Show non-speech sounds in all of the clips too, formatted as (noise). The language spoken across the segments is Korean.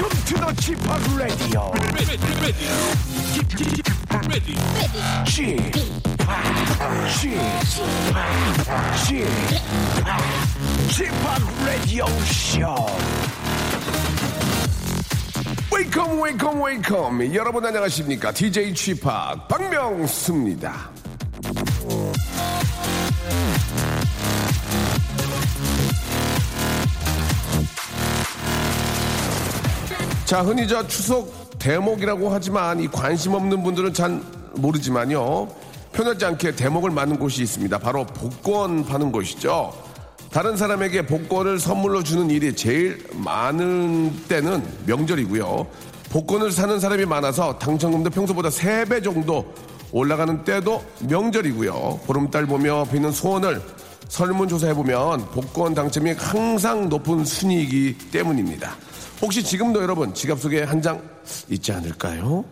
Welcome to the Chip Radio. Chip, Chip, Chip Radio Show. 웨이컴 웨이컴 웨이컴 여러분 안녕하십니까 DJ 취팍 박명수입니다 자, 흔히 저 추석 대목이라고 하지만 이 관심 없는 분들은 잘 모르지만요. 편하지 않게 대목을 맞는 곳이 있습니다. 바로 복권 파는 곳이죠. 다른 사람에게 복권을 선물로 주는 일이 제일 많은 때는 명절이고요. 복권을 사는 사람이 많아서 당첨금도 평소보다 3배 정도 올라가는 때도 명절이고요. 보름달 보며 비는 소원을 설문조사해보면 복권 당첨이 항상 높은 순위이기 때문입니다. 혹시 지금도 여러분 지갑 속에 한 장 있지 않을까요?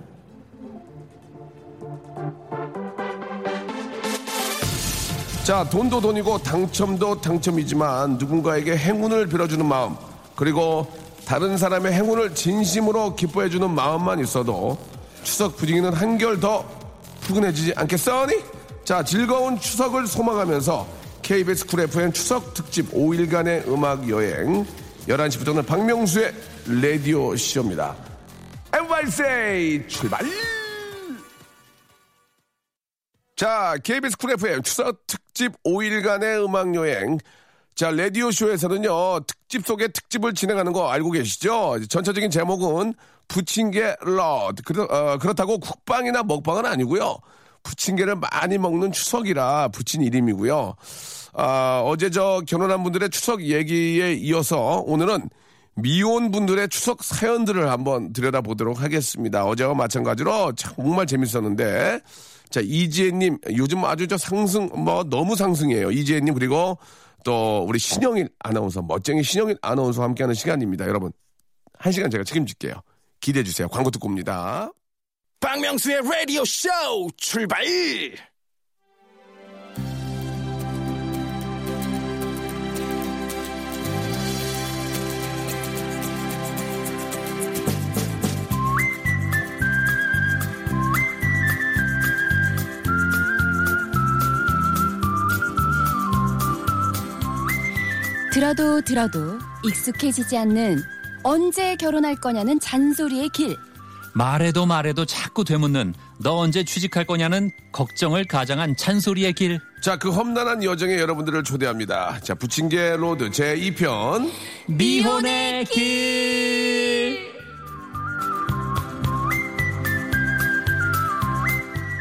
자, 돈도 돈이고 당첨도 당첨이지만 누군가에게 행운을 빌어주는 마음, 그리고 다른 사람의 행운을 진심으로 기뻐해주는 마음만 있어도 추석 분위기는 한결 더 푸근해지지 않겠어니? 자, 즐거운 추석을 소망하면서 KBS 쿨 FM 추석 특집 5일간의 음악 여행 11시부터는 박명수의 라디오 쇼입니다. everybody 출발! 자, KBS 쿨 FM 추석 특집 5일간의 음악 여행. 자, 라디오 쇼에서는요, 특집 속의 특집을 진행하는 거 알고 계시죠? 전체적인 제목은 부침개 로드. 그렇, 어, 그렇다고 쿡방이나 먹방은 아니고요. 부침개를 많이 먹는 추석이라 붙인 이름이고요. 아, 어제 저 결혼한 분들의 추석 얘기에 이어서 오늘은 미혼 분들의 추석 사연들을 한번 들여다보도록 하겠습니다. 어제와 마찬가지로 정말 재밌었는데. 자, 이지혜님, 요즘 아주 저 상승, 뭐, 너무 상승이에요. 이지혜님, 그리고 또 우리 신영일 아나운서, 멋쟁이 신영일 아나운서와 함께하는 시간입니다. 여러분, 한 시간 제가 책임질게요. 기대해 주세요. 광고 듣고 옵니다. 박명수의 라디오 쇼 출발! 들어도 들어도 익숙해지지 않는 언제 결혼할 거냐는 잔소리의 길. 말해도 말해도 자꾸 되묻는 너 언제 취직할 거냐는 걱정을 가장한 잔소리의 길. 자, 그 험난한 여정에 여러분들을 초대합니다. 자, 부침개 로드 제2편. 미혼의 길.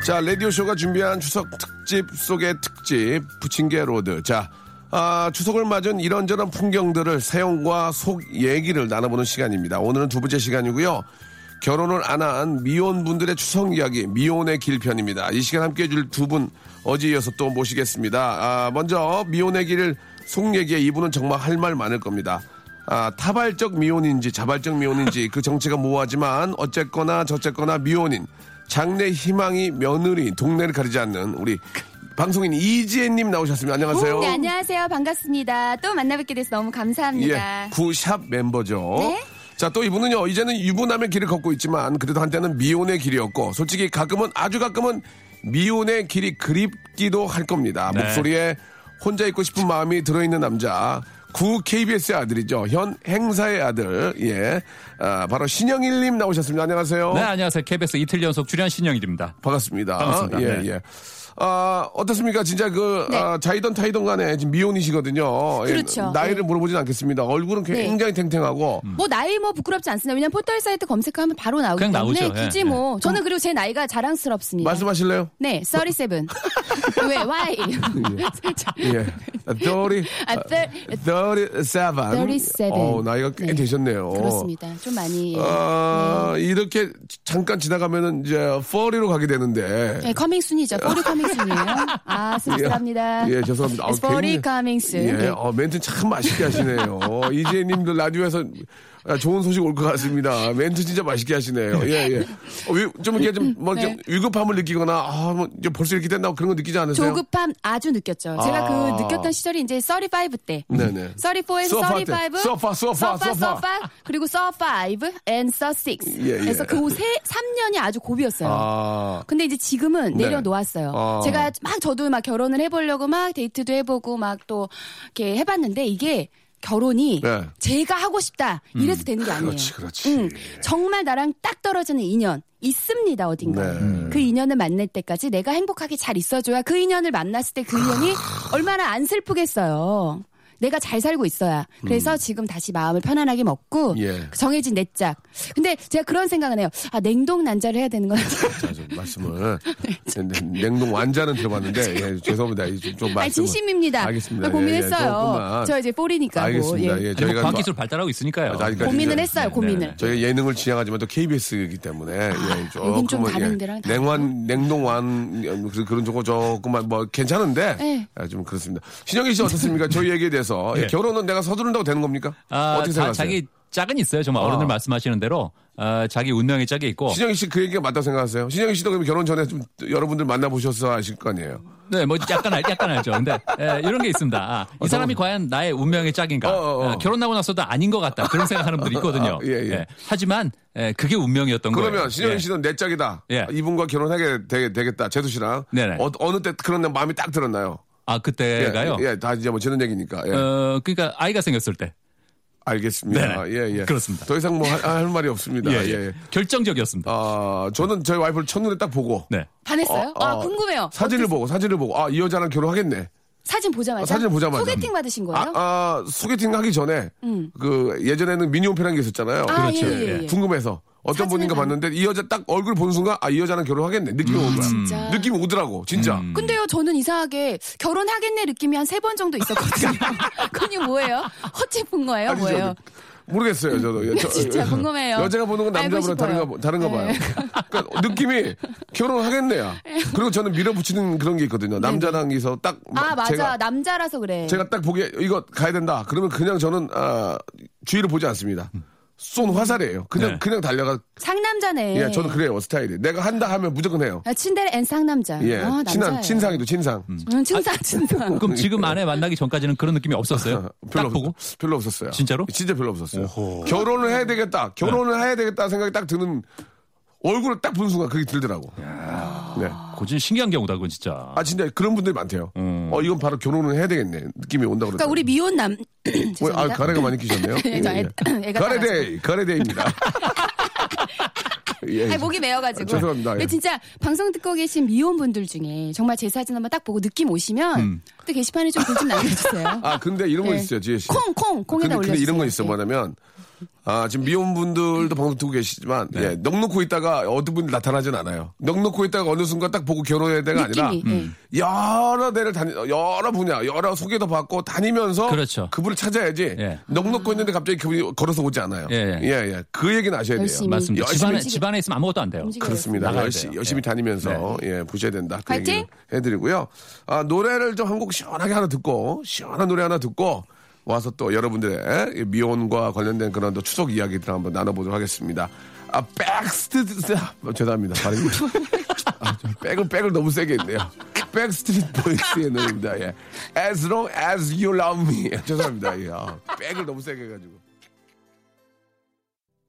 자, 라디오쇼가 준비한 추석 특집 속의 특집, 부침개 로드. 자, 아, 추석을 맞은 이런저런 풍경들을 사연과 속 얘기를 나눠보는 시간입니다. 오늘은 두 번째 시간이고요. 결혼을 안 한 미혼분들의 추석 이야기, 미혼의 길편입니다. 이 시간 함께 해줄 두 분 어제 이어서 또 모시겠습니다. 아, 먼저 미혼의 길 속 얘기에 이분은 정말 할 말 많을 겁니다. 아, 타발적 미혼인지 자발적 미혼인지 그 정체가 모호하지만 어쨌거나 저쨌거나 미혼인 장래 희망이 며느리 동네를 가리지 않는 우리 방송인 이지혜님 나오셨습니다. 안녕하세요. 네, 안녕하세요. 반갑습니다. 또 만나뵙게 돼서 너무 감사합니다. 예, 구샵 멤버죠. 네? 자, 또 이분은요, 이제는 유부남의 길을 걷고 있지만, 그래도 한때는 미혼의 길이었고, 솔직히 가끔은, 아주 가끔은 미혼의 길이 그립기도 할 겁니다. 네. 목소리에 혼자 있고 싶은 마음이 들어있는 남자. 구 KBS의 아들이죠. 현 행사의 아들. 예. 아, 바로 신영일님 나오셨습니다. 안녕하세요. 네, 안녕하세요. KBS 이틀 연속 출연 신영일입니다. 반갑습니다. 반갑습니다. 예, 네. 예. 아, 어떻습니까? 진짜 그, 네. 아, 자이던 타이던 간에 지금 미혼이시거든요. 예, 그렇죠. 나이를 네. 물어보진 않겠습니다. 얼굴은 네. 굉장히 탱탱하고. 뭐 나이 뭐 부끄럽지 않습니다. 왜냐면 포털 사이트 검색하면 바로 나오기 그냥 때문에 나오죠. 예, 굳이 예. 뭐 저는 그리고 제 나이가 자랑스럽습니다. 말씀하실래요? 네, 37. (laughs) 왜? Why? 예. 30, (laughs) 아, thir- 37. 37. 어, 나이가 꽤 네. 되셨네요. 그렇습니다. 좀 많이 예. 아, 이렇게 잠깐 지나가면은 이제 40로 가게 되는데. 네, coming soon이죠. 40 coming soon이에요. 아, (laughs) 씁쓸합니다. 예, 죄송합니다. 아, It's 40 굉장히- coming soon. 예, 네. 어, 멘트 참 맛있게 하시네요. 이재님들 라디오에서 아, 좋은 소식 올 것 같습니다. 멘트 진짜 맛있게 하시네요. 예, 예. 어, 위- 좀 이렇게 좀, 뭐, 네. 좀 위급함을 느끼거나, 아, 뭐, 이제 벌써 이렇게 된다고 그런 거 느끼지 않으세요? 조급함 아주 느꼈죠. 제가 아. 그 느꼈던 시절이 이제 35 때. 네네. 34에서 소파 때. 35. 소파, 소파, 소파. 소파. 그리고 so 5 and so 6. 예, 예. 그래서 그 세, 3년이 아주 고비였어요. 아, 근데 이제 지금은 네. 내려놓았어요. 아. 제가 막 저도 막 결혼을 해보려고 막 데이트도 해보고 막 또 이렇게 해봤는데 이게 결혼이 네. 제가 하고 싶다 이래서 되는 게 아니에요. 그렇지, 그렇지. 응. 정말 나랑 딱 떨어지는 인연 있습니다 어딘가. 네. 그 인연을 만날 때까지 내가 행복하게 잘 있어줘야 그 인연을 만났을 때 그 인연이 얼마나 안 슬프겠어요. 내가 잘 살고 있어야. 그래서 지금 다시 마음을 편안하게 먹고 음. 예. 정해진 내 짝. 근데 제가 그런 생각은 해요. 아 냉동 난자를 해야 되는 건. 자, 좀 말씀을. (laughs) 네, 냉동 완자는 들어봤는데, (laughs) 예, 죄송합니다. 이 좀, 좀 아니 말씀을. 진심입니다. 알겠습니다. 고민했어요. 예, 예, 조금만. 저 이제 폴이니까. 알겠습니다. 뭐, 예, 아니, 뭐 저희가. 과학기술 발달하고 있으니까요. 고민을 이제- 했어요. 네, 고민을. 네, 네. 저희 예능을 지향하지만 또 KBS이기 때문에 예, 여긴 좀 조금은, 다른 데랑 다르죠? 냉완 냉동 완 그- 그런 조금 조금만 뭐 괜찮은데 네. 아, 좀 그렇습니다. 신영희 씨 어떻습니까? 저희 얘기에 대해서 예, 예. 결혼은 내가 서두른다고 되는 겁니까? 아, 어떻게 자, 생각하세요? 자기 짝은 있어요. 정말 어른들 아. 말씀하시는 대로 아, 자기 운명의 짝이 있고. 신영희 씨 그 얘기가 맞다고 생각하세요? 신영희 씨도 그럼 결혼 전에 좀 여러분들 만나보셔서 아실 거 아니에요? 네, 뭐 약간 알, 약간 알죠. 근데 예, 이런 게 있습니다. 아, 이 사람이 과연 나의 운명의 짝인가? 어, 어, 어. 아, 결혼하고 나서도 아닌 것 같다. 그런 생각하는 분들이 있거든요. 아, 예, 예. 하지만 예, 그게 운명이었던 거예요. 그러면 신영희 예. 씨는 내 짝이다. 예. 이분과 결혼하게 되, 겠다 제수 씨랑. 네네. 어, 어느 때 그런 마음이 딱 들었나요? 아 예, 그때가요. 예, 다 이제 뭐 지는 얘기니까. 예. 어, 그러니까 아이가 생겼을 때. 알겠습니다. 네네. 예, 예. 그렇습니다. 더 이상 뭐 할 말이 없습니다. 예, 예, 예. 예. 결정적이었습니다. 아, 저는 저희 와이프를 첫눈에 딱 보고. 네. 반했어요? 어, 아 어, 궁금해요. 사진을 보고, 사진을 보고, 아, 이 여자랑 결혼하겠네. 사진 보자마자. 아, 사진을 보자마자. 소개팅 받으신 거예요? 아, 아, 소개팅 하기 전에, 그, 예전에는 미니홈피라는 게 있었잖아요. 아, 그렇죠. 예, 예, 예. 궁금해서. 어떤 분인가 봤- 봤는데, 이 여자 딱 얼굴 보는 순간, 아, 이 여자랑 결혼하겠네. 느낌이 오더라. 진짜. 느낌이 오더라고, 진짜. 음. 근데요, 저는 이상하게 결혼하겠네 느낌이 한 세 번 정도 있었거든요. (laughs) 그게 뭐예요? 헛짚은 거예요? 아니, 뭐예요? 저, 모르겠어요, 저도. 예, 저- 진짜 궁금해요. 여자가 보는 건 남자보다 다른가, 다른가 봐요. 네. 그러니까 느낌이 결혼하겠네요. (laughs) 그리고 저는 밀어붙이는 그런 게 있거든요. 남자랑에서 딱. 아, 맞아. 제가, 남자라서 그래. 제가 딱 보기에 이거 가야 된다. 그러면 그냥 저는, 아, 주위를 보지 않습니다. 쏜 화살이에요. 그냥, 네. 그냥 달려가. 상남자네. 예, 저는 그래요, 스타일이. 내가 한다 하면 무조건 해요. 아, 츤데레 and 상남자. 예, 아, 친한. 츤상이도 츤상. 음, 츤상, 츤상. 그럼 지금 아내 만나기 전까지는 그런 느낌이 없었어요? (laughs) 별로, 딱 보고? 없, 별로 없었어요. 진짜로? 진짜 별로 없었어요. 결혼을 해야 되겠다. 결혼을 해야 되겠다 생각이 딱 드는 얼굴을 딱 본 순간 그게 들더라고. 네. 고진 신기한 경우다, 그건 진짜. 아 진짜 그런 분들이 많대요. 음. 어 이건 바로 결혼을 해야 되겠네 느낌이 온다. 그러니까 우리 미혼 남. (clears throat) 왜, 아. 가래가 많이 끼셨네요. 네, (laughs) 저 애- (clears throat) 애가 가래데이 가래데이입니다. (laughs) 예. 아니, 목이 메어가지고. 죄송합니다. 예. 근데 진짜 방송 듣고 계신 미혼분들 중에 정말 제 사진 한번 딱 보고 느낌 오시면 음. 또 게시판에 좀 글 좀 남겨주세요. (laughs) 아 근데 이런 거 네. 있어요, 지혜 씨. 콩, 콩, 콩에다 올려주세요. 근데 이런 거 있어 네. 뭐냐면 아 지금 미혼분들도 방송 듣고 계시지만 네. 예, 넉놓고 있다가 어떤 분이 나타나진 않아요. 넉놓고 있다가 어느 순간 딱 보고 결혼해야 되가 아니라. 네. 여러 데를 다니 여러 분야 여러 소개도 받고 다니면서 그렇죠. 분을 찾아야지 예. 넋 놓고 있는데 갑자기 그분이 걸어서 오지 않아요. 예, 예. 예, 그 얘기는 아셔야 돼요. 열심히. 맞습니다. 열심히 집안에, 움직여- 집안에 있으면 아무것도 안 돼요. 그렇습니다. 나가야 열심히, 예. 다니면서 예 보셔야 된다. 그! 얘기를 해드리고요. 아 노래를 좀 한 곡 시원하게 하나 듣고 시원한 노래 하나 듣고 와서 또 여러분들의 이 미혼과 관련된 그런 또 추석 이야기들 한번 나눠보도록 하겠습니다. 아 Backstreet 아, 죄송합니다. 발음이 (laughs) 아, 좀 백을 백을 너무 세게 했네요. Backstreet Boys의 노래입니다. 예. As long as you love me. 죄송합니다. 예. 아, 백을 너무 세게 해가지고.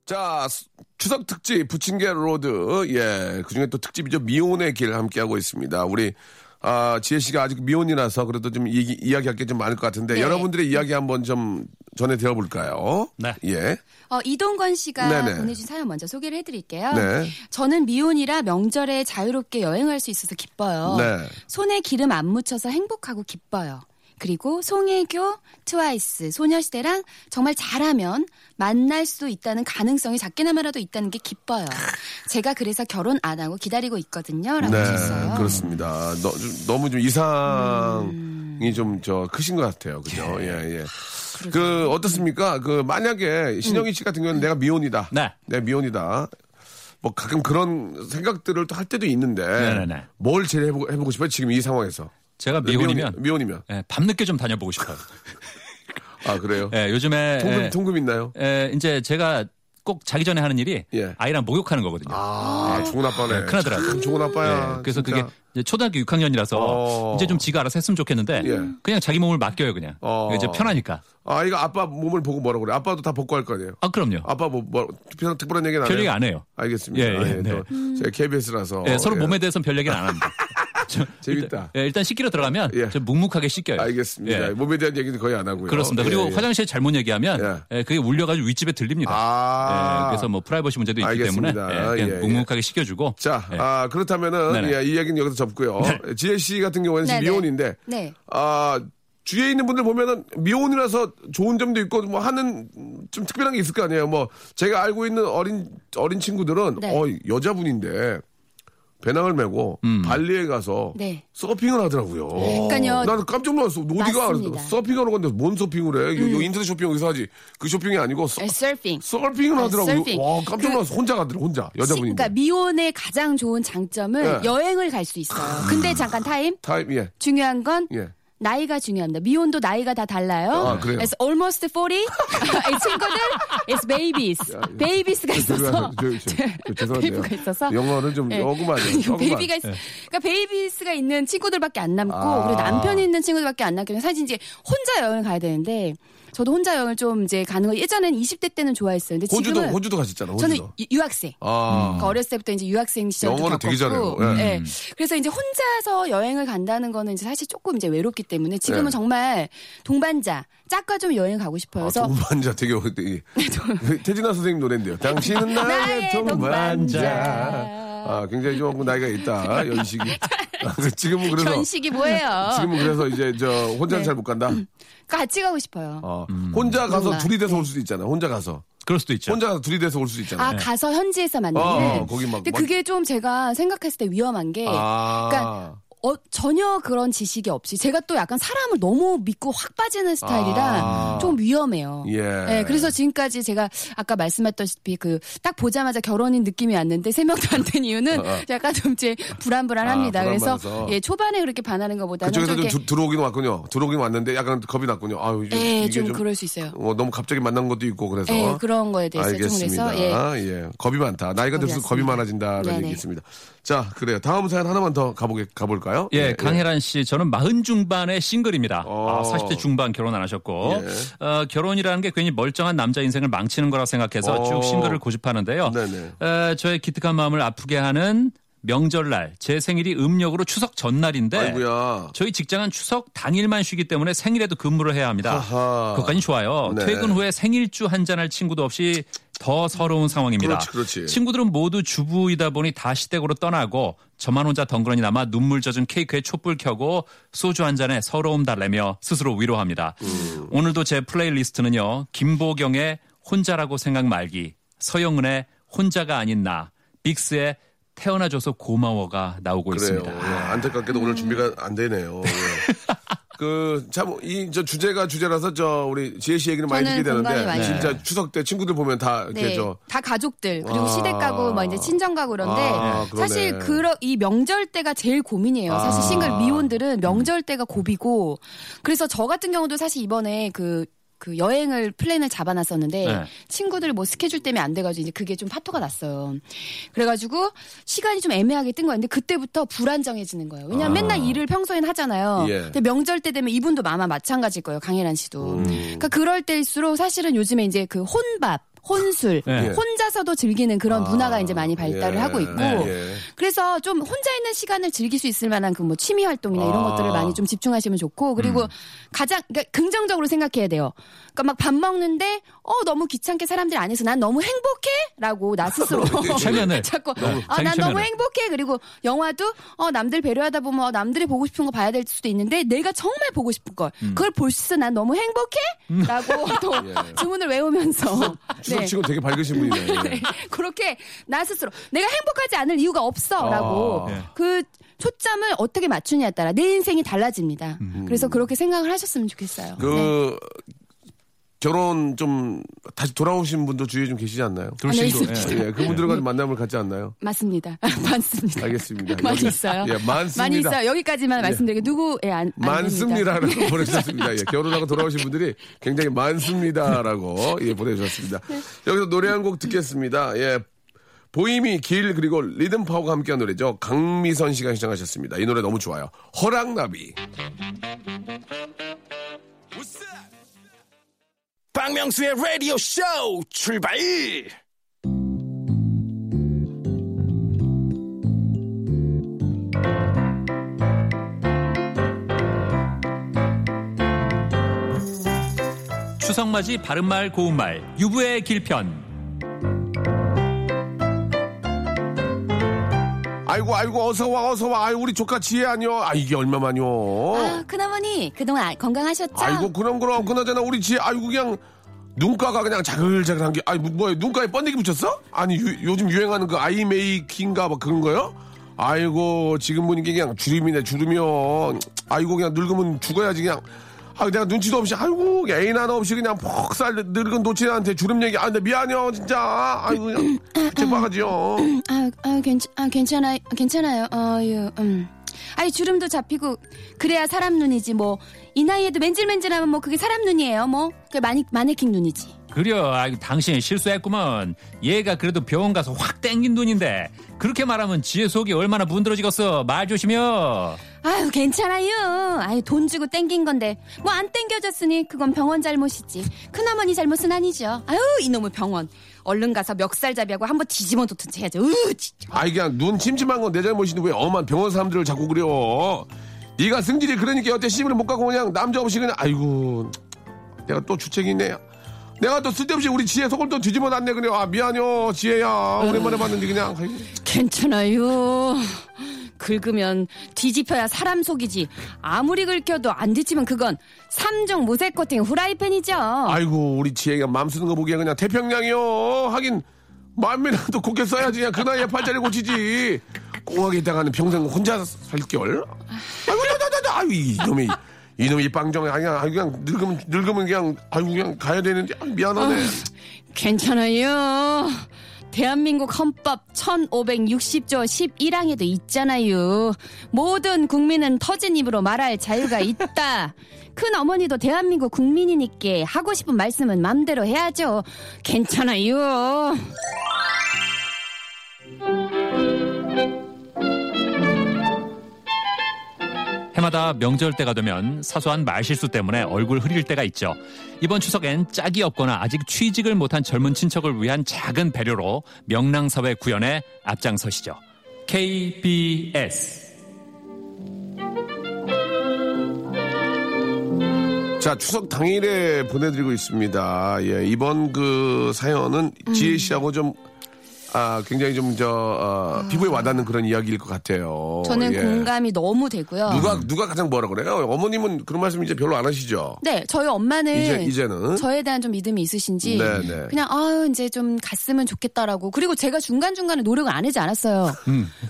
자, 수- 추석 특집 부침개 로드. 예. 그 중에 또 특집이죠. 미혼의 길 함께하고 있습니다. 우리, 아, 지혜 씨가 아직 미혼이라서 그래도 좀 이, 이야기할 게 좀 많을 것 같은데 네. 여러분들의 이야기 한번 좀 전해 드려볼까요? 네. 예. 어, 이동건 씨가 네네. 보내준 사연 먼저 소개를 해드릴게요. 네. 저는 미혼이라 명절에 자유롭게 여행할 수 있어서 기뻐요. 네. 손에 기름 안 묻혀서 행복하고 기뻐요. 그리고 송혜교, 트와이스, 소녀시대랑 정말 잘하면 만날 수 있다는 가능성이 작게나마라도 있다는 게 기뻐요. 제가 그래서 결혼 안 하고 기다리고 있거든요. 라고 네, 하셨어요. 그렇습니다. 너, 좀- 너무 좀 이상이 좀저 크신 것 같아요. 그죠? 예, 예. 그 어떻습니까? 그 만약에 신영희 씨 같은 경우는 내가 미혼이다. 네. 내가 미혼이다. 뭐 가끔 그런 생각들을 또 할 때도 있는데 네네네. 뭘 제일 해보고, 해보고 싶어요? 지금 이 상황에서. 제가 미혼이면 미혼이, 미혼이면. 예, 밤늦게 좀 다녀보고 싶어요. 아 그래요? 예, 요즘에 통금 예, 통금 있나요? 예, 이제 제가 꼭 자기 전에 하는 일이 예. 아이랑 목욕하는 거거든요. 아, 좋은 아빠네. 네, 큰아들하고. 참 좋은 아빠야. 예, 그래서 진짜. 그게 이제 초등학교 6학년이라서 어. 이제 좀 지가 알아서 했으면 좋겠는데 예. 그냥 자기 몸을 맡겨요 그냥. 어. 이제 편하니까. 아, 이거 아빠 몸을 보고 뭐라 그래? 아빠도 다 복구할 거 아니에요? 아 그럼요. 아빠 뭐, 뭐 특별한, 특별한 얘기는 안별 해요? 얘기 안 해요. 알겠습니다. 예, 예, 예, 네. 또 제가 KBS라서. 예, 서로 몸에 대해서는 별 얘기는 안 합니다. (laughs) 저- (laughs) 재밌다. 일단, 예, 일단 씻기로 들어가면 예. 좀 묵묵하게 씻겨요. 알겠습니다. 예. 몸에 대한 얘기는 거의 안 하고요. 그렇습니다. 예, 그리고 예. 화장실 잘못 얘기하면 예, 그게 울려가지고 윗집에 들립니다. 아. 예, 그래서 뭐 프라이버시 문제도 있기 알겠습니다. 때문에 예, 그냥 예, 예. 묵묵하게 씻겨주고. 자, 예. 아, 그렇다면은 네네. 예, 이 얘기는 여기서 접고요. 지혜 씨 같은 경우에는 지금 네네. 미혼인데 네. 아, 주위에 있는 분들 보면은 미혼이라서 좋은 점도 있고 뭐 하는 좀 특별한 게 있을 거 아니에요. 뭐 제가 알고 있는 어린 어린 친구들은 네. 어 여자분인데 배낭을 메고 음. 발리에 가서 네. 서핑을 하더라고요. 그러니까요. 나는 깜짝 놀랐어. 어디가 맞습니다. 음. 서핑하는 건데 뭔 서핑을 해? 요 인터넷 쇼핑 여기서 하지. 그 쇼핑이 아니고 서, 에, 서핑. 서핑을 아, 하더라고요. 서핑. 와 깜짝 그- 놀랐어. 혼자 가더라고 혼자 여자분인데. 그러니까 미혼의 가장 좋은 장점은 예. 여행을 갈 수 있어요. 근데 잠깐 타임. 타임 예 중요한 건 예. 나이가 중요합니다. 미혼도 나이가 다 달라요. 아, 그래요? It's almost 40. (laughs) 이 친구들, it's babies. 있어서. 저, 저, 저, 저, 죄송한데요. baby가 있어서. 영어를 좀 아니요, 조금만. baby가 있, 그러니까 babies가 있는 친구들밖에 안 남고 아. 그리고 남편이 있는 친구들밖에 안 남고 사실 이제 혼자 여행을 가야 되는데 저도 혼자 여행을 좀 이제 가는 거 예전엔 20대 때는 좋아했어요. 근데 호주도 지금은 호주도 가셨잖아. 저는 호주도. 유- 유학생. 아. 그러니까 어렸을 때부터 이제 유학생 시절도 영어를 되게 겪었고, 잘해요. 예. 예. 그래서 이제 혼자서 여행을 간다는 거는 이제 사실 조금 이제 외롭기 때문에 지금은 예. 정말 동반자 짝과 좀 여행 가고 싶어요. 아, 그래서 동반자 되게 되게 (laughs) 태진아 선생님 노래인데요. 당신은 나의 나의 동반자. 동반자. 아, 굉장히 좀 나이가 있다. (laughs) 연식이. 아, 지금은 그래서 (laughs) 견식이 뭐예요? 지금은 그래서 이제 저 혼자 는 네. 잘 못 간다. 같이 가고 싶어요. 어, 혼자 가서 뭔가, 둘이 돼서 네. 올 수도 있잖아. 혼자 가서. 그럴 수도 있죠. 혼자 가서 둘이 돼서 올 수도 있잖아. 아 가서 현지에서 만나는. 어, 거기 막 근데 뭐- 그게 좀 제가 생각했을 때 위험한 게 아. 그러니까 어, 전혀 그런 지식이 없이 제가 또 약간 사람을 너무 믿고 확 빠지는 스타일이라 아. 좀 위험해요. 예. 네, 그래서 지금까지 제가 아까 말씀했다시피 그 딱 보자마자 결혼인 느낌이 왔는데 세 명도 안 된 이유는 어, 어. 약간 좀 이제 불안불안합니다. 아, 그래서. 예 초반에 그렇게 반하는 것보다는 그쪽에서 좀 좀 두- 들어오긴 왔군요. 들어오긴 왔는데 약간 겁이 났군요. 아유, 이게, 예, 이게 좀, 그럴 수 있어요. 어, 너무 갑자기 만난 것도 있고 그래서. 예, 그런 거에 대해서 좀 알겠습니다. 그래서 예. 예. 겁이 많다. 나이가 들수록 겁이. 많아진다라는. 얘기 있습니다. 자, 그래요. 다음 사연 하나만 더 가보게, 가볼까요? 예, 강혜란 씨, 저는 마흔 중반의 싱글입니다. 어. 아, 40대 중반 결혼 안 하셨고, 예. 어, 결혼이라는 게 괜히 멀쩡한 남자 인생을 망치는 거라고 생각해서 어. 쭉 싱글을 고집하는데요. 네네. 어, 저의 기특한 마음을 아프게 하는 명절날, 제 생일이 음력으로 추석 전날인데, 아이고야. 저희 직장은 추석 당일만 쉬기 때문에 생일에도 근무를 해야 합니다. 그것까지 좋아요. 네. 퇴근 후에 생일주 한잔할 친구도 없이 더 서러운 상황입니다. 그렇지, 그렇지. 친구들은 모두 주부이다 보니 다 시댁으로 떠나고 저만 혼자 덩그러니 남아 눈물 젖은 케이크에 촛불 켜고 소주 한 잔에 서러움 달래며 스스로 위로합니다. 음. 오늘도 제 playlist는요. 김보경의 혼자라고 생각 말기, 서영은의 혼자가 아닌 나, 빅스의 태어나줘서 고마워가 나오고 그래요. 있습니다. 예, 안타깝게도 오늘 준비가 안 되네요. (laughs) 예. 그, 참, 이, 저 주제가 주제라서 저, 우리 지혜 씨 얘기는 많이 듣게 되는데, 많이 진짜 돼요. 추석 때 친구들 보면 다 이렇게 네, 저, 다 가족들 그리고 아. 시댁 가고 뭐 이제 친정 가고 그런데 아. 사실 그러 이 명절 때가 제일 고민이에요. 사실 아. 싱글 미혼들은 명절 때가 고비고 그래서 저 같은 경우도 사실 이번에 그 그 여행을 plan을 잡아놨었는데 네. 친구들 뭐 스케줄 때문에 안 돼가지고 이제 그게 좀 파토가 났어요. 그래가지고 시간이 좀 애매하게 뜬 거였는데 그때부터 불안정해지는 거예요. 왜냐면 아. 맨날 일을 평소엔 하잖아요. 예. 근데 명절 때 되면 이분도 아마 마찬가지일 거예요. 강혜란 씨도. 음. 그러니까 그럴 때일수록 사실은 요즘에 이제 그 혼밥 혼술, 네. 혼자 서도 즐기는 그런 아, 문화가 이제 많이 발달을 예, 하고 있고 예. 그래서 좀 혼자 있는 시간을 즐길 수 있을 만한 그 뭐 취미 활동이나 이런 아. 것들을 많이 좀 집중하시면 좋고 그리고 음. 가장 그러니까 긍정적으로 생각해야 돼요. 그러니까 막 밥 먹는데 어 너무 귀찮게 사람들이 안 해서 난 너무 행복해라고 나 스스로 (laughs) (laughs) 최면을. 자꾸 네, 아, 자기 난 너무 최면을. 행복해 그리고 영화도 어 남들 배려하다 보면 어, 남들이 보고 싶은 거 봐야 될 수도 있는데 내가 정말 보고 싶은 걸 음. 그걸 볼 수 있어 난 너무 행복해라고 (laughs) 또 예. 주문을 외우면서 추석 치고 되게 밝으신 분이네. (laughs) 네. 그렇게 나 스스로 내가 행복하지 않을 이유가 없어라고 아. 네. 그 초점을 어떻게 맞추냐에 따라 내 인생이 달라집니다. 그래서 그렇게 생각을 하셨으면 좋겠어요. 네. 그 결혼 좀 다시 돌아오신 분도 주위에 좀 계시지 않나요? 돌싱도. 아, 네, 있습니다. 예, 그분들과 만남을 갖지 않나요? 맞습니다. (laughs) 많습니다. 알겠습니다. (laughs) 많이 있어요. 예, 많습니다. 많이 있어요. 여기까지만 말씀드리게 누구 예, 안, 안 많습니다라고 됩니다. 보내주셨습니다. 예, 결혼하고 돌아오신 분들이 굉장히 많습니다라고 예, 보내주셨습니다. 네. 여기서 노래 한 곡 듣겠습니다. 예. 보임이 길 그리고 리듬 파워가 함께한 노래죠. 강미선 씨가 시청하셨습니다. 이 노래 너무 좋아요. 허락나비. 박명수의 라디오 쇼 출발! 추석맞이 바른말 고운말 유부의 길편 아이고 아이고 어서 와 어서 와. 아이 우리 조카 지혜 아니요. 아 이게 얼마만요. 아, 큰어머니 그동안 건강하셨죠? 아이고 그럼 그럼 그나저나 우리 지혜 아이고 그냥 눈가가 그냥 자글자글한 게 아니 뭐야 눈가에 번데기 붙였어? 아니 유- 요즘 유행하는 그 아이 메이킹가 뭐 그런 거요? 아이고 지금 보니까 그냥 주름이네 주름이요. 아이고 그냥 늙으면 죽어야지 그냥. 아 내가 눈치도 없이 아이고 애인 하나 없이 그냥 폭살 늙은 노친한테 주름 얘기 아 근데 미안해요 진짜 아이고 그냥 제빠가지요. 아, 아, 괜찮, 아, 괜찮아요. 괜찮아요. 어유, 음. 아니, 주름도 잡히고, 그래야 사람 눈이지, 뭐. 이 나이에도 맨질맨질하면 뭐, 그게 사람 눈이에요, 뭐. 그 마니, 마네킹 눈이지. 그려 아이고 당신이 실수했구먼 얘가 그래도 병원 가서 확 땡긴 눈인데 그렇게 말하면 지혜 속이 얼마나 문드러지겠어 말 조심해요 아유, 괜찮아요. 아유, 돈 주고 땡긴 건데. 뭐, 안 땡겨졌으니, 그건 병원 잘못이지. 큰어머니 잘못은 아니죠. 아유, 이놈의 병원. 얼른 가서 멱살잡이하고 한번 뒤집어 놓든지 해야죠. 으, 진짜. 아이 그냥 눈 침침한 건 내 잘못인데 왜 엄한 병원 사람들을 자꾸 그려 네가 승질이 그러니까 여태 시집을 못 가고 그냥 남자 없이 그냥 아이고 내가 또 주책이 있네 내가 또 쓸데없이 우리 지혜 속을 또 뒤집어 놨네. 그래. 아 미안해요 지혜야. 오랜만에 봤는데 그냥. 괜찮아요. 긁으면 뒤집혀야 사람 속이지. 아무리 긁혀도 안 뒤집으면 그건 삼종 모색 코팅 후라이팬이죠. 아이고 우리 지혜가 맘 쓰는 거 보기엔 그냥 태평양이요. 하긴 마음이라도 곱게 써야지. 그냥 그 나이에 팔자리 고치지. 꽁하게 있다가는 평생 혼자 살결 아이고 나나나. 아유 이놈이 이놈이 아니야 아유, 그냥 늙으면 늙으면 그냥 아이고 그냥 가야 되는데 미안하네 괜찮아요. 대한민국 헌법 1560조 11항에도 있잖아요. 모든 국민은 터진 입으로 말할 자유가 있다. (laughs) 큰 어머니도 대한민국 국민이니까 하고 싶은 말씀은 맘대로 해야죠. 괜찮아요. 해마다 명절 때가 되면 사소한 말실수 때문에 얼굴 흐릴 때가 있죠. 이번 추석엔 짝이 없거나 아직 취직을 못한 젊은 친척을 위한 작은 배려로 명랑사회 구현에 앞장서시죠. KBS 자 추석 당일에 보내드리고 있습니다 예 이번 그 사연은 지혜 씨하고 좀 아, 굉장히 좀, 저, 어, 피부에 와닿는 그런 이야기일 것 같아요. 저는 예. 공감이 너무 되고요. 누가, 누가 가장 뭐라 그래요? 어머님은 그런 말씀 이제 별로 안 하시죠? 네, 저희 엄마는 이제, 이제는. 저에 대한 좀 믿음이 있으신지 네, 네. 그냥 아유 이제 좀 갔으면 좋겠다라고 그리고 제가 중간 중간에 노력을 안 하지 않았어요.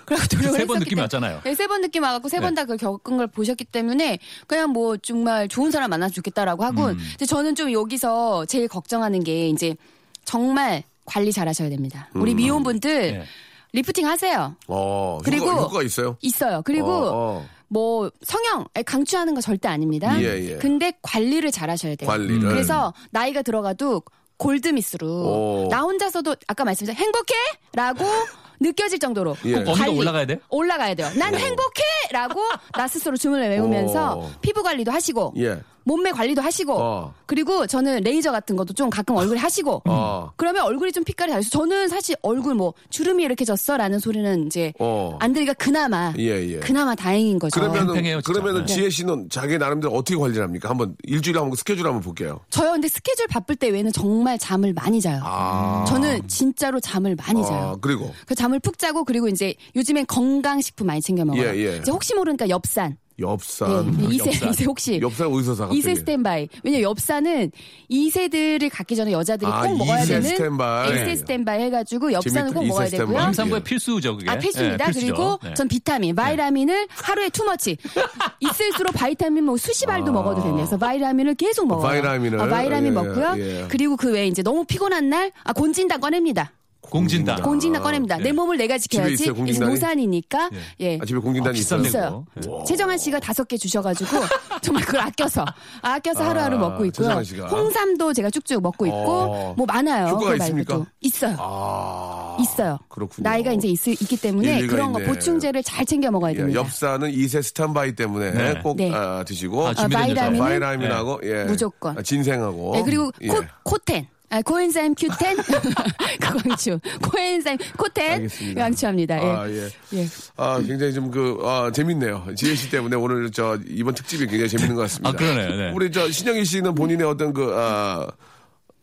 그리고 (laughs) 노력을 세번 느낌이 때문에- 왔잖아요. 네, 세번 느낌 와갖고 세 번 다그 겪은 걸 보셨기 때문에 그냥 뭐 정말 좋은 사람 만나 좋겠다라고 하고 음. 근데 저는 좀 여기서 제일 걱정하는 게 이제 정말 관리 잘하셔야 됩니다. 우리 미혼분들 네. 리프팅 하세요. 어, 그리고 효과, 효과가 있어요? 있어요. 그리고 어, 어. 뭐 성형 강추하는 거 절대 아닙니다. 예, 예. 근데 관리를 잘 하셔야 돼요. 관리를. 그래서 나이가 들어가도 골드미스로 오. 나 혼자서도 아까 말씀드린 행복해라고 (laughs) 느껴질 정도로 예. 꼭 어미가 관리. 올라가야 돼? 올라가야 돼요. 난 행복해라고 (laughs) 나 스스로 주문을 외우면서 오. 피부 관리도 하시고 예. 몸매 관리도 하시고 어. 그리고 저는 레이저 같은 것도 좀 가끔 얼굴에 하시고 어. 그러면 얼굴이 좀 빛깔이 달라서 저는 사실 얼굴 뭐 주름이 이렇게 졌어라는 소리는 이제 어. 안 들으니까 그나마 예, 예. 그나마 다행인 거죠. 그러면은. 그러면은 네. 지혜 씨는 자기 나름대로 어떻게 관리를 합니까? 한번 일주일에 한번 스케줄 한번 볼게요. 저요 근데 스케줄 바쁠 때 외에는 정말 잠을 많이 자요. 아. 저는 진짜로 잠을 많이 자요. 아, 그리고 그 잠을 푹 자고 그리고 이제 요즘엔 건강식품 많이 챙겨 먹어요. 예, 예. 이제 혹시 모르니까 엽산. 엽산. 네, 이세 엽산. 이세 혹시 엽산 어디서 사? 갑자기? 이세 스탠바이. 왜냐 면 엽산은 이세들을 갖기 전에 여자들이 아, 꼭 먹어야 이세 되는 스탠바이. 이세 스탠바이 해가지고 엽산은 재밌다, 꼭 먹어야 스탠바이. 되고요. 임산부의 예. 필수죠, 그게. 아 필수입니다. 예, 필수죠. 그리고 네. 전 비타민, vitamin을 하루에 too much. (laughs) 있을수록 바이타민 뭐 수시발도 먹어도 된대요. 그래서 vitamin을 계속 먹어요. vitamin을? 어, 바이라민 예, 먹고요. 예. 그리고 그 외에 이제 너무 피곤한 날 아, 공진단 꺼냅니다. 공진단. 공진단 꺼냅니다. 예. 내 몸을 내가 지켜야지. 공진단이? 노산이니까. 예. 아, 집에 공진단이 아, 있어요. 비싼데. 있어요. 그거. 최정한 씨가 다섯 개 주셔가지고 (laughs) 정말 그걸 아껴서 아껴서 아, 하루하루 먹고 있고요. 최정한 씨가. 홍삼도 제가 쭉쭉 먹고 있고 어. 뭐 많아요. 효과가. 있습니까? 있어요. 아. 있어요. 그렇군요. 나이가 이제 있, 있기 때문에 그런 거 있네. 보충제를 잘 챙겨 먹어야 예, 됩니다. 엽산은 이세 스탠바이 때문에 네. 꼭 네. 아, 드시고 아, 녀석. vitamin하고 예. 무조건. 아, ginseng하고 네, 그리고 예. 코, 코텐. 아, coenzyme Q10 강추. 코엔자임 코텐 알겠습니다. 강추합니다. 예. 아, 예. 예. 아, 굉장히 좀 그, 아, 재밌네요. 지혜 씨 때문에 오늘 저, 이번 특집이 굉장히 재밌는 것 같습니다. 아, 그러네요. 네. 우리 저, 신영희 씨는 본인의 어떤 그, 아,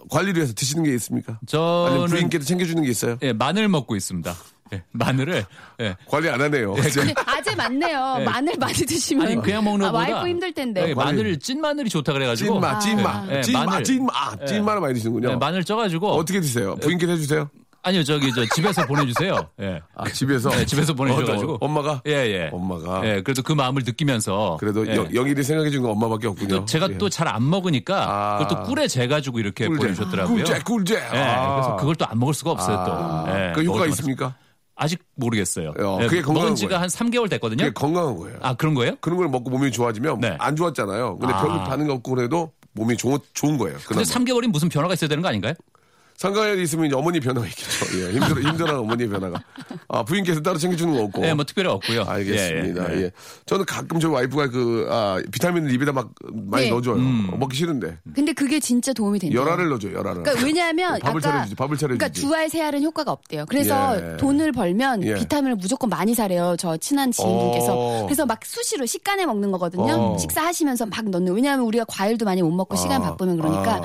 관리를 해서 드시는 게 있습니까? 아니면 저는 부인께도 챙겨주는 게 있어요? 예, 마늘 먹고 있습니다. 예, 마늘을 예. 관리 안 하네요. 근데 아재 맞네요. 네. 마늘 많이 드시면 아니 그냥 먹는 아, 것보다 와이프 힘들 텐데. 예, 마늘을 찐 마늘이 좋다 그래가지고 찐마, 찐마. 예, 찐마, 마늘. 찐마. 아, 예. 찐마를 많이 드시는군요. 예, 마늘 쪄가지고 어떻게 드세요? 부인께 해주세요? 아니요 저기 저 집에서 (laughs) 보내주세요. 예. 아, 집에서? 네, 집에서 보내줘가지고. 어, 엄마가? 예, 예. 엄마가? 예, 그래도 그 마음을 느끼면서. 그래도 예. 영- 영일이 생각해 준 건 엄마밖에 없군요. 또 제가 예. 또잘 안 먹으니까 아. 그걸 또 꿀에 재가지고 이렇게 꿀제. 보내주셨더라고요. 꿀제, 꿀제. 예, 아. 그래서 그걸 또 안 먹을 수가 없어요 또. 아, 예, 그 효과 있습니까? 아직 모르겠어요. 어, 예, 그게 건강한 먹은 지가 거예요. 한 3개월 됐거든요. 그게 건강한 거예요. 아 그런 거예요? 그런 걸 먹고 몸이 좋아지면 네. 안 좋았잖아요. 근데 아. 별로 반응 없고 그래도 몸이 좋은, 좋은 거예요. 근데 그나마. 3개월이면 무슨 변화가 있어야 되는 거 아닌가요? 상가에 있으면 이제 어머니 변화가 있겠죠. 예, 힘들어, 힘들어 어머니 변화가. 아, 부인께서 따로 챙겨주는 거 없고. 예, 뭐 특별히 없고요. 알겠습니다. 예, 예, 예. 저는 가끔 저희 와이프가 그, 아, 비타민을 입에다 막 많이 네. 넣어줘요. 음. 먹기 싫은데. 근데 그게 진짜 도움이 된대요. 열알을 넣어줘요, 열알을. 그러니까 왜냐하면 밥을 아까 차려주지, 밥을 차려주지. 그러니까 두 알 세 알은 효과가 없대요. 그래서 예. 돈을 벌면 예. 비타민을 무조건 많이 사래요. 저 친한 지인분께서. 어. 그래서 막 수시로 식간에 먹는 거거든요. 어. 식사하시면서 막 넣는. 왜냐하면 우리가 과일도 많이 못 먹고 시간 아. 바쁘면 그러니까 아.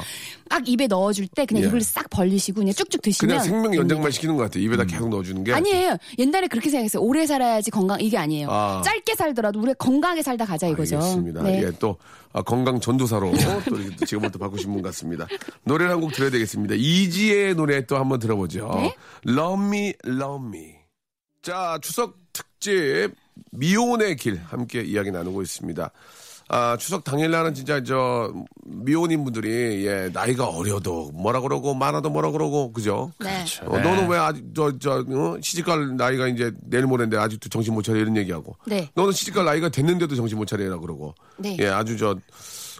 막 입에 넣어줄 때 그냥 예. 입을 싹 벌리시고 그냥 쭉쭉 드시면 그냥 생명 연장만. 시키는 것 같아요. 입에다 계속 넣어주는 게. 아니에요. 옛날에 그렇게 생각했어요. 오래 살아야지 건강 이게 아니에요. 아. 짧게 살더라도 우리 건강하게 살다 가자 이거죠. 알겠습니다. 네. 예, 또 아, 건강 전도사로 또 이렇게 또 지금부터 바꾸신 분 같습니다. 노래를 한 곡 들어야 되겠습니다. 이지의 노래 또 한번 들어보죠. 네? Love Me, Love Me. 자, 추석 특집 미혼의 길 함께 이야기 나누고 있습니다. 아, 추석 당일날은 진짜 저 미혼인 분들이 예, 나이가 어려도 뭐라 그러고 많아도 뭐라 그러고 그죠? 네. 어, 너는 왜 아직 저저 어? 시집갈 나이가 이제 내일 모레인데 아직도 정신 못 차려 이런 얘기하고. 네. 너는 시집갈 나이가 됐는데도 정신 못 차리라 그러고. 네. 예, 아주 저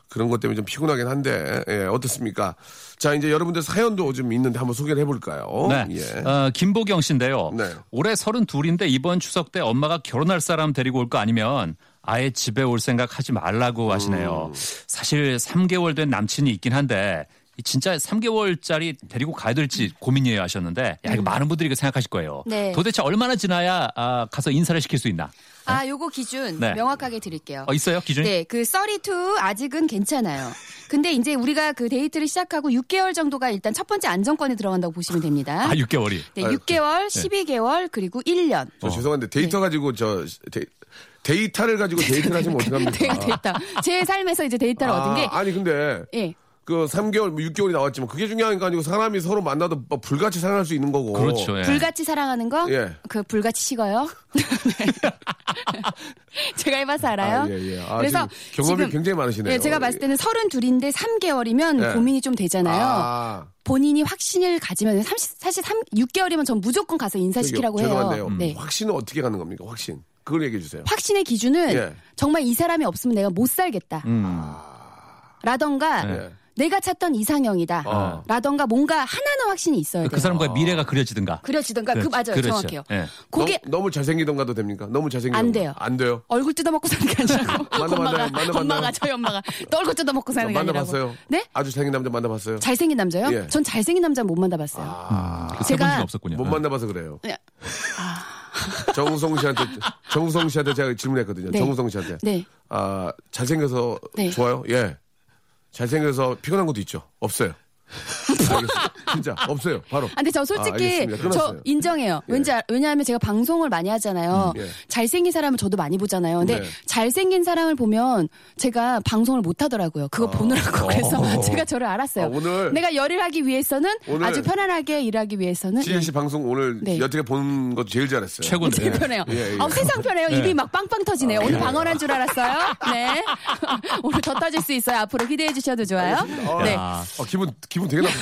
그런 것 때문에 좀 피곤하긴 한데 예, 어떻습니까? 자, 이제 여러분들 사연도 좀 있는데 한번 소개를 해볼까요? 네. 예. 어, 김보경 씨인데요. 네. 올해 32인데 이번 추석 때 엄마가 결혼할 사람 데리고 올 거 아니면 아예 집에 올 생각 하지 말라고 하시네요. 음. 사실 3개월 된 남친이 있긴 한데 이 진짜 3개월짜리 데리고 가야 될지 고민이에요 하셨는데 야 이거 많은 분들이 생각하실 거예요. 음. 네. 도대체 얼마나 지나야 아, 가서 인사를 시킬 수 있나? 아, 요거 기준 네. 명확하게 드릴게요. 어, 있어요 기준이? 네, 그 32 아직은 괜찮아요. 근데 이제 우리가 그 데이트를 시작하고 6개월 정도가 일단 첫 번째 안정권에 들어간다고 보시면 됩니다. 아 6개월이. 네, 6개월, 12개월, 그리고 1년. 저 죄송한데 데이터 가지고 저 데, 데이터를 가지고 데이트를 하시면 어떡합니까? 네, 데이터. 제 삶에서 이제 데이터를 얻은 게, 아, 아니 근데 예. 그 3개월, 뭐 6개월이 나왔지만 그게 중요한 게 아니고 사람이 서로 만나도 뭐 불같이 사랑할 수 있는 거고. 그렇죠. 예. 불같이 사랑하는 거? 예. 그 불같이 식어요? 네. (laughs) 제가 해봐서 알아요. 아, 예, 예. 아, 그래서 지금 경험이 지금, 굉장히 많으시네요. 예, 제가 봤을 때는 32인데 3개월이면 네. 고민이 좀 되잖아요. 아, 본인이 확신을 가지면 30, 사실 3, 6개월이면 전 무조건 가서 인사시키라고 저기, 해요. 죄송한데요. 네. 확신은 어떻게 가는 겁니까? 확신. 그걸 얘기해 주세요. 확신의 기준은 예. 정말 이 사람이 없으면 내가 못 살겠다. 음. 라던가 예. 내가 찾던 이상형이다. 어. 라던가 뭔가 하나는 확신이 있어야 돼요. 그 사람과의 미래가 그려지든가. 그려지던가 그 맞아요. 그렇죠. 정확해요. 예. 그게 너무, 너무 잘생기던가도 됩니까? 너무 잘생기 안 돼요. 안 돼요. 얼굴 뜯어먹고 사는 게 아니라고. (laughs) 만나, 만나, 엄마가. 엄마가 저희 엄마가 또 얼굴 뜯어먹고 사는 게 아니라고. 만나봤어요? 네? 아주 잘생긴 남자 만나봤어요? 잘생긴 남자요? 예. 전 잘생긴 남자 못 만나봤어요. 그 제가- 없었군요. 못 예. 만나봐서 그래요. 네. (laughs) 정우성 씨한테 정우성 씨한테 제가 질문했거든요. 네. 정우성 씨한테. 네. 아 잘생겨서 네. 좋아요? 예. 잘생겨서 피곤한 것도 있죠. 없어요. 알겠습니다. 진짜 없어요. 바로. 아, 근데 저 솔직히 알겠습니다. 저. 인정해요. 예. 왠지 알- 왜냐하면 제가 방송을 많이 하잖아요. 음, 예. 잘생긴 사람을 저도 많이 보잖아요. 근데 네. 잘생긴 사람을 보면 제가 방송을 못 하더라고요. 그거 보느라고 (laughs) 그래서 제가 저를 알았어요. 아, 오늘- 내가 열일 하기 위해서는 아주 편안하게 일하기 위해서는 지혜 씨 예. 방송 오늘 네. 여태까지 본 것도 제일 잘했어요. 최고네. 되게 편해요. 예, 예. 아, 세상 편해요. 입이 막 빵빵 터지네요. 오늘 방언한 줄 알았어요. 네. (laughs) 오늘 더 터질 수 있어요. 앞으로 기대해 주셔도 좋아요. 아, 네. 아. 아, 기분 기분 되게 나쁘다.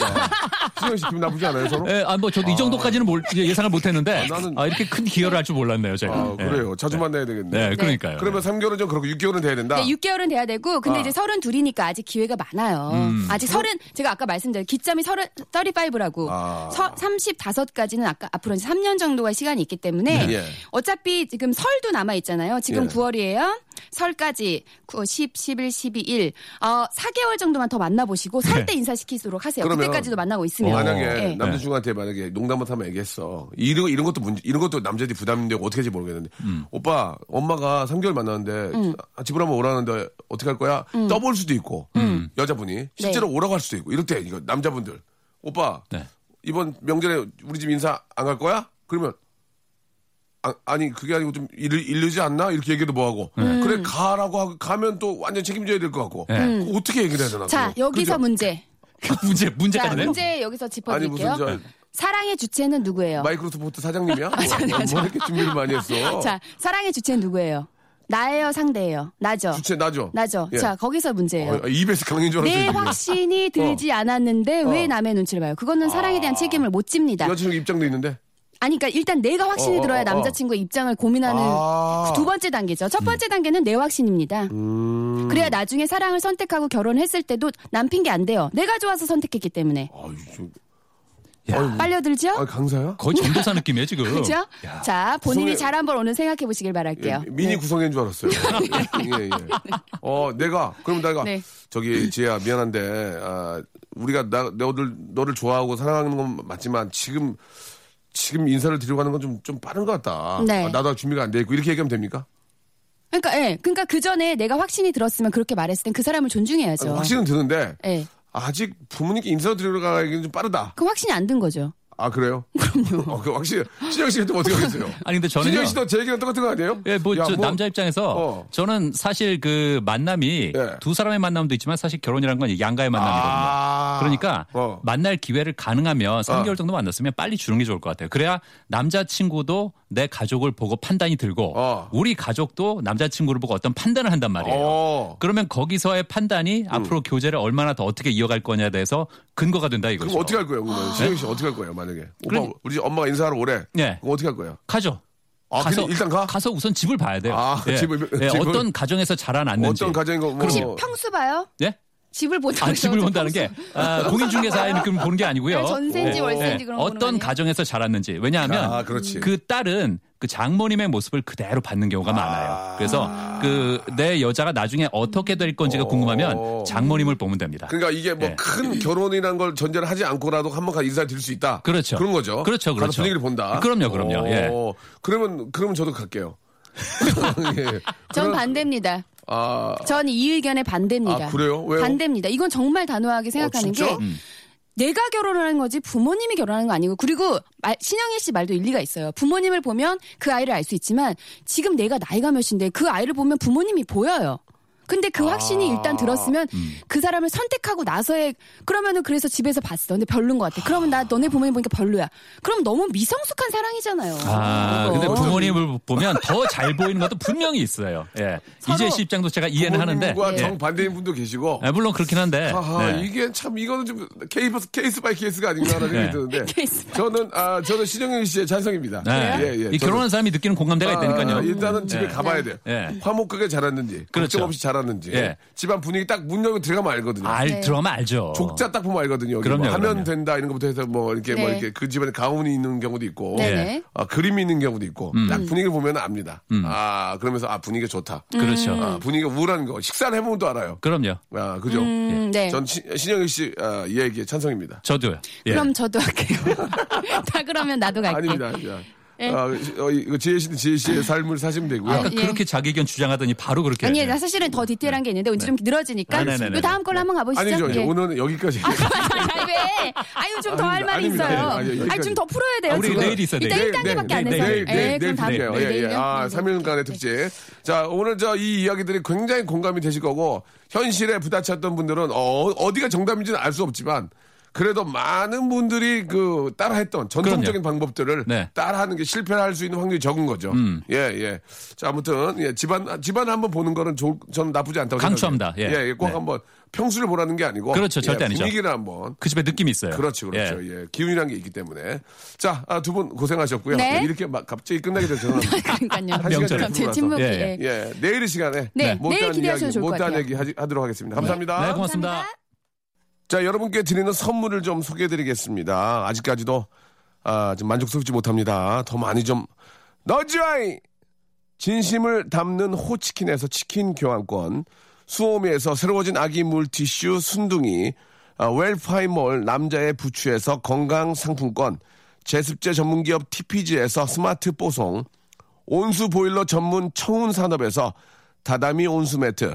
수영 씨 기분 나쁘지 않아요 서로? 예, 아, 뭐, 저도 이 정도까지는 몰- 예상을 못 했는데, 아, 나는- 아, 이렇게 큰 기여를 할 줄 몰랐네요, 제가. 아, 예. 그래요. 자주 만나야 되겠네. 네, 그러니까요. 그러면 3개월은 좀 그렇고 6개월은 돼야 된다. 네, 6개월은 돼야 되고, 근데 아. 이제 서른 둘이니까 아직 기회가 많아요. 음. 아직 서른, 제가 아까 말씀드린 기점이 서른, 35라고. 아. 35까지는 아까 앞으로 이제 3년 정도가 시간이 있기 때문에, 네. 예. 어차피 지금 설도 남아 있잖아요. 지금 예. 9월이에요. 설까지 9, 10, 11, 12, 1. 어, 4개월 정도만 더 만나보시고, 설때 인사시키도록 하세요. 네. 그러면 그때까지도 만나고 있으면. 만약에 예. 남자친구한테 만약에 농담을 하면 얘기했어. 이런 이런 것도 문제, 이런 것도 남자들이 부담인데 어떻게 할지 모르겠는데. 음. 오빠, 엄마가 3개월 만났는데 음. 아, 집으로 한번 오라는데 어떻게 할 거야? 떠볼 수도 있고 음. 여자분이 실제로 네. 오라고 할 수도 있고 이럴 때 이거 남자분들 오빠 네. 이번 명절에 우리 집 인사 안 갈 거야? 그러면 아, 니 그게 아니고 좀 이르, 이르지 않나? 이렇게 얘기도 뭐하고 음. 그래 가라고 하고 가면 또 완전 책임져야 될 것 같고 네. 그거 어떻게 얘기를 해야 되나? 자, 그거? 여기서 그죠? 문제. (laughs) 문제, 자, 문제까지 네 문제 여기서 아니 무슨 짚어드릴게요. 저 사랑의 주체는 누구예요? 마이크로소프트 사장님이야? (laughs) 뭐, 아니, 아니. 뭐 이렇게 준비를 많이 했어? (laughs) 자, 사랑의 주체는 누구예요? 나예요, 상대예요? 나죠. 주체 나죠? 나죠. 예. 자, 거기서 문제예요. 어, EBS 강인 줄 알았어요. 내. 확신이 들지 않았는데 왜 어. 남의 눈치를 봐요? 그거는 사랑에 대한 책임을 못 집니다. 여자친구 입장도 있는데. 아니, 그러니까 일단 내가 확신이 어, 어, 들어야 어, 어. 남자친구의 입장을 고민하는 아. 그두 번째 단계죠. 첫 번째 단계는 내 확신입니다. 음. 그래야 나중에 사랑을 선택하고 결혼했을 때도 남 핑계 안 돼요. 내가 좋아서 선택했기 때문에. 아유, 좀. 야. 아유, 빨려들죠? 아, 강사야? 거의 전도사 느낌이에요, 지금. (laughs) 그죠? 자, 본인이 구성에- 잘 한번 오늘 생각해 보시길 바랄게요. 예, 미니 네. 구성인 줄 알았어요. (laughs) 예, 예. 어, 내가, 그럼 내가, 네. 저기, 지혜야, 미안한데, 아, 우리가 나, 너를, 너를 좋아하고 사랑하는 건 맞지만, 지금, 지금 인사를 드리고 가는 건 좀, 좀 빠른 것 같다. 네. 아, 나도 준비가 안 돼 있고, 이렇게 얘기하면 됩니까? 그러니까, 예. 그러니까 그 전에 내가 확신이 들었으면 그렇게 말했을 땐 그 사람을 존중해야죠. 아니, 확신은 드는데, 예. 아직 부모님께 인사 드리러 가기는 좀 빠르다. 그 확신이 안 든 거죠. 아, 그래요? (laughs) 그럼요. 어, 그 확실히, 신영 씨가 또 어떻게 하겠어요? (laughs) 아니, 근데 저는요. 신영 씨도 제 얘기랑 똑같은 거 아니에요? 예, 뭐, 야, 저 남자 입장에서 어. 저는 사실 그 만남이 예. 두 사람의 만남도 있지만 사실 결혼이라는 건 양가의 만남이거든요. 아. 그러니까 어. 만날 기회를 가능하면 3개월 어. 정도 만났으면 빨리 주는 게 좋을 것 같아요. 그래야 남자 친구도 내 가족을 보고 판단이 들고 어. 우리 가족도 남자 친구를 보고 어떤 판단을 한단 말이에요. 어. 그러면 거기서의 판단이 앞으로 교제를 얼마나 더 어떻게 이어갈 거냐에 대해서 근거가 된다 이거죠. 그럼 어떻게 할 거예요, 그러면? 신영 씨 어떻게 할 거예요, 만 약에? 오빠, 네? 우리 집 엄마가 인사하러 오래. 네. 그럼 어떻게 할 거예요? 가죠. 아, 가서 일단 가? 가서 우선 집을 봐야 돼요. 아, 예. 집을- 예, 집을- 어떤 가정에서 자라났는지. 어떤 가정인 거, 뭐. 그럼- 평수 봐요? 예? 집을 본다. 아, 집을 본다는 게 (laughs) 아, 공인중개사의 느낌을 보는 게 아니고요. 네, 전세인지 예. 월세인지 예. 그런 거 어떤? 가정에서 자랐는지. 왜냐하면 아, 그렇지. 그 딸은 그 장모님의 모습을 그대로 받는 경우가 많아요. 그래서 그 내 여자가 나중에 어떻게 될 건지가 궁금하면 장모님을 보면 됩니다. 그러니까 이게 뭐 예. 큰 결혼이라는 걸 전제를 하지 않고라도 한번 가 인사를 드릴 수 있다. 그렇죠. 그런 거죠. 그렇죠, 그렇죠. 분위기를 본다. 그럼요, 그럼요. 예. 어, 그러면 그러면 저도 갈게요. (laughs) 예. 전 그런- 반대입니다. 아, 전이 의견에 반대입니다. 아, 그래요? 왜요? 반대입니다. 이건 정말 단호하게 생각하는 어? 게 내가 결혼을 하는 거지 부모님이 결혼하는 거 아니고 그리고 말- 신영일 씨 말도 일리가 있어요. 부모님을 보면 그 아이를 알 수 있지만 지금 내가 나이가 몇인데 그 아이를 보면 부모님이 보여요. 근데 그 확신이 일단 들었으면 그 사람을 선택하고 나서의 그러면은 그래서 집에서 봤어. 근데 별론 것 같아. 그러면 나 너네 부모님 보니까 별로야. 그럼 너무 미성숙한 사랑이잖아요. 아, 이거. 근데 부모님을 보면 더 잘 보이는 것도 분명히 있어요. 예. 서로- 지혜 씨 입장도 제가 이해는 하는데. 부모님과 예. 정반대인 분도 계시고. 아, 물론 그렇긴 한데. 하하, 네. 이게 참 이거는 좀 case case by case가 아닌가라는 생각이 네. 드는데. 케이스 저는 아 저는 신영일 씨에 찬성입니다. 네. 예, 예. 이 저는- 결혼한 사람이 느끼는 공감대가 있다니까요. 아, 일단은 집에 네. 가봐야 돼요. 네. 화목하게 자랐는지, 그렇죠. 걱정 없이 자랐는지. 알았는지. 예. 집안 분위기 딱 문 열고 들어가면 알거든요. 알 네. 들어가면 알죠. 족자 딱 보면 알거든요. 여기 그럼요, 뭐 하면 그럼요. 된다 이런 것부터 해서 뭐 이렇게 뭐 네. 이렇게 그 집안에 가훈이 있는 경우도 있고. 네네. 아, 그림이 있는 경우도 있고. 음. 딱 분위기를 보면 압니다. 아, 그러면서 아, 분위기가 좋다. 그렇죠. 아, 분위기가 우울한 거. 식사를 해보면 또 알아요. 그럼요. 아, 그죠? 음, 네. 전 시- 신영일 씨, 아, 이 얘기에 찬성입니다. 저도요. 예. 그럼 저도 할게요. (laughs) 다 그러면 나도 갈게. 아닙니다, 아닙니다. 예. 아, 어, 이거 지혜 씨는 지혜 씨의 삶을 사시면 되고요. 아까 예. 그렇게 자기 의견 주장하더니 바로 그렇게. 아니, 예. 나 사실은 더 디테일한 게 있는데 오늘 좀 늘어지니까 아, 네네네. 그 다음 걸로 한번 가보시죠. 아니죠. 예. 오늘은 여기까지. 왜? 아유, 좀 더 할. 말이 아닙니다. 있어요. 아니, 좀 더 풀어야 돼요. 아, 우리 지금. 내일 있어요, 이따 내일. 1단계밖에 안 해서. 내일, 내일, 예, 내일 그럼 다음 드릴게요. 네, 예, 예. 아, 네, 네. 3일간의 특집. 자, 오늘 저 이 이야기들이 굉장히 공감이 되실 거고, 현실에 부딪혔던 분들은 어, 어디가 정답인지는 알 수 없지만, 그래도 많은 분들이 그 따라했던 전통적인 방법들을 네. 따라하는 게 실패할 수 있는 확률이 적은 거죠. 음. 예, 예. 자, 아무튼 예, 집안 집안 한번 보는 거는 좋, 저는 나쁘지 않다고 강추합니다. 생각해요. 예. 예, 예, 꼭 네. 한번 평수를 보라는 게 아니고 그렇죠. 절대 예, 아니죠. 분위기를 한번 그 집에 느낌이 있어요. 그렇죠, 그렇죠. 예. 기운이라는 게 있기 때문에. 자, 아, 두 분 고생하셨고요. 네. 예, 이렇게 막 갑자기 끝나게 돼서 (laughs) 그러니까요. 한 시간. 갑자기 침묵이. 예, 예. 예, 내일 이 시간에 네, 못다한 내일 기대하셔도 이야기, 좋을 것 못다한 같아요. 얘기 하도록 하겠습니다. 감사합니다. 네, 고맙습니다. 자, 여러분께 드리는 선물을 좀 소개해 드리겠습니다. 아직까지도 아, 좀 만족스럽지 못합니다. 더 많이 좀 넣어줘이! 진심을 담는 호치킨에서 치킨 교환권, 수오미에서 새로워진 아기 물티슈 순둥이, 아, 웰파이몰 남자의 부추에서 건강 상품권, 제습제 전문기업 TPG에서 스마트 뽀송, 온수 보일러 전문 청운 산업에서 다다미 온수 매트,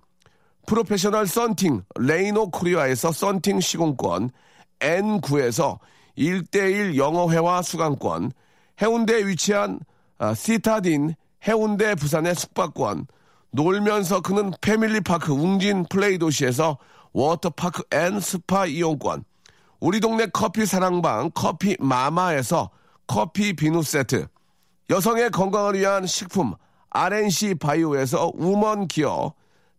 프로페셔널 썬팅 레이노 코리아에서 썬팅 시공권, N9에서 1대1 영어회화 수강권, 해운대에 위치한 아, 시타딘 해운대 부산의 숙박권, 놀면서 크는 패밀리파크 웅진 플레이 도시에서 워터파크 and 스파 이용권, 우리 동네 커피 사랑방 커피 마마에서 커피 비누 세트, 여성의 건강을 위한 식품 RNC 바이오에서 우먼 기어,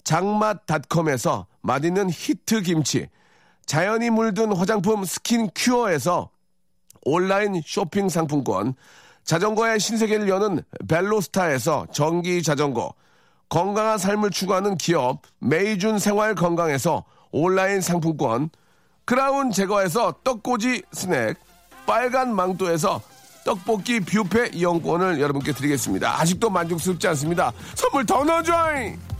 장맛닷컴에서 맛있는 히트 김치, 자연이 물든 화장품 스킨 큐어에서 온라인 쇼핑 상품권, 자전거의 신세계를 여는 벨로스타에서 전기 자전거, 건강한 삶을 추구하는 기업 메이준 생활 건강에서 온라인 상품권, 크라운 제거에서 떡꼬지 스낵, 빨간 망토에서 떡볶이 뷔페 이용권을 여러분께 드리겠습니다. 아직도 만족스럽지 않습니다. 선물 더 넣어줘잉!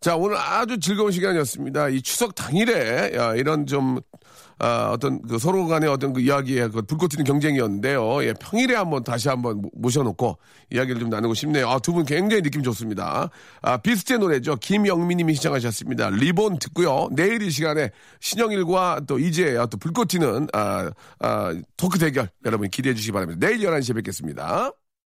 자, 오늘 아주 즐거운 시간이었습니다. 이 추석 당일에 야, 이런 좀 아, 어떤 그 서로 간의 어떤 그 이야기에 그 불꽃 튀는 경쟁이었는데요. 예, 평일에 한번 다시 한번 모- 모셔놓고 이야기를 좀 나누고 싶네요. 아, 두 분 굉장히 느낌 좋습니다. 아, 비스트의 노래죠. 김영미님이 시청하셨습니다. 리본 듣고요. 내일 이 시간에 신영일과 또 이재의 또 불꽃 튀는 아, 아, 토크 대결 여러분 기대해 주시기 바랍니다. 내일 11시에 뵙겠습니다.